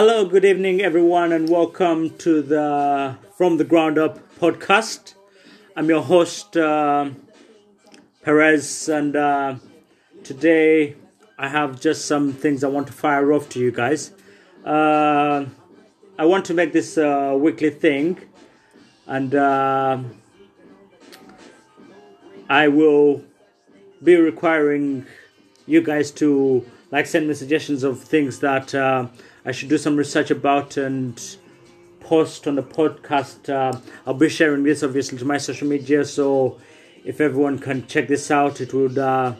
Hello, good evening, everyone, and welcome to the From the Ground Up podcast. I'm your host, uh, Perez, and uh, today I have just some things I want to fire off to you guys. Uh, I want to make this a weekly thing, and uh, I will be requiring you guys to like send me suggestions of things that uh, I should do some research about and post on the podcast. Uh, I'll be sharing this obviously to my social media, so if everyone can check this out, it would uh,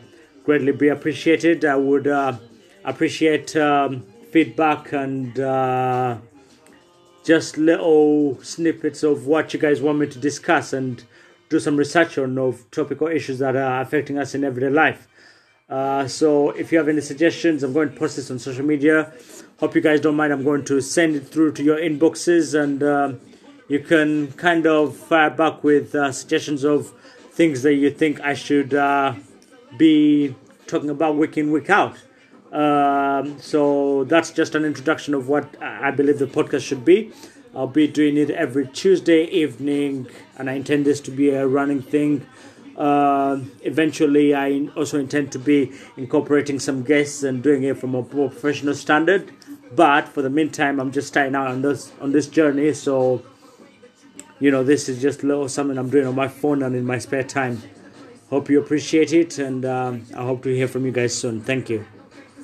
greatly be appreciated. I would uh, appreciate um, feedback and uh, just little snippets of what you guys want me to discuss and do some research on of topical issues that are affecting us in everyday life. Uh, so if you have any suggestions, I'm going to post this on social media. Hope you guys don't mind. I'm going to send it through to your inboxes, and uh, you can kind of fire back with uh, suggestions of things that you think I should uh, be talking about week in week out. Um, so that's just an introduction of what I believe the podcast should be. I'll be doing it every Tuesday evening, and I intend this to be a running thing. Uh, eventually, I also intend to be incorporating some guests and doing it from a professional standard. But for the meantime, I'm just starting out on this on this journey. So, you know, this is just little something I'm doing on my phone and in my spare time. Hope you appreciate it, and um, I hope to hear from you guys soon. Thank you.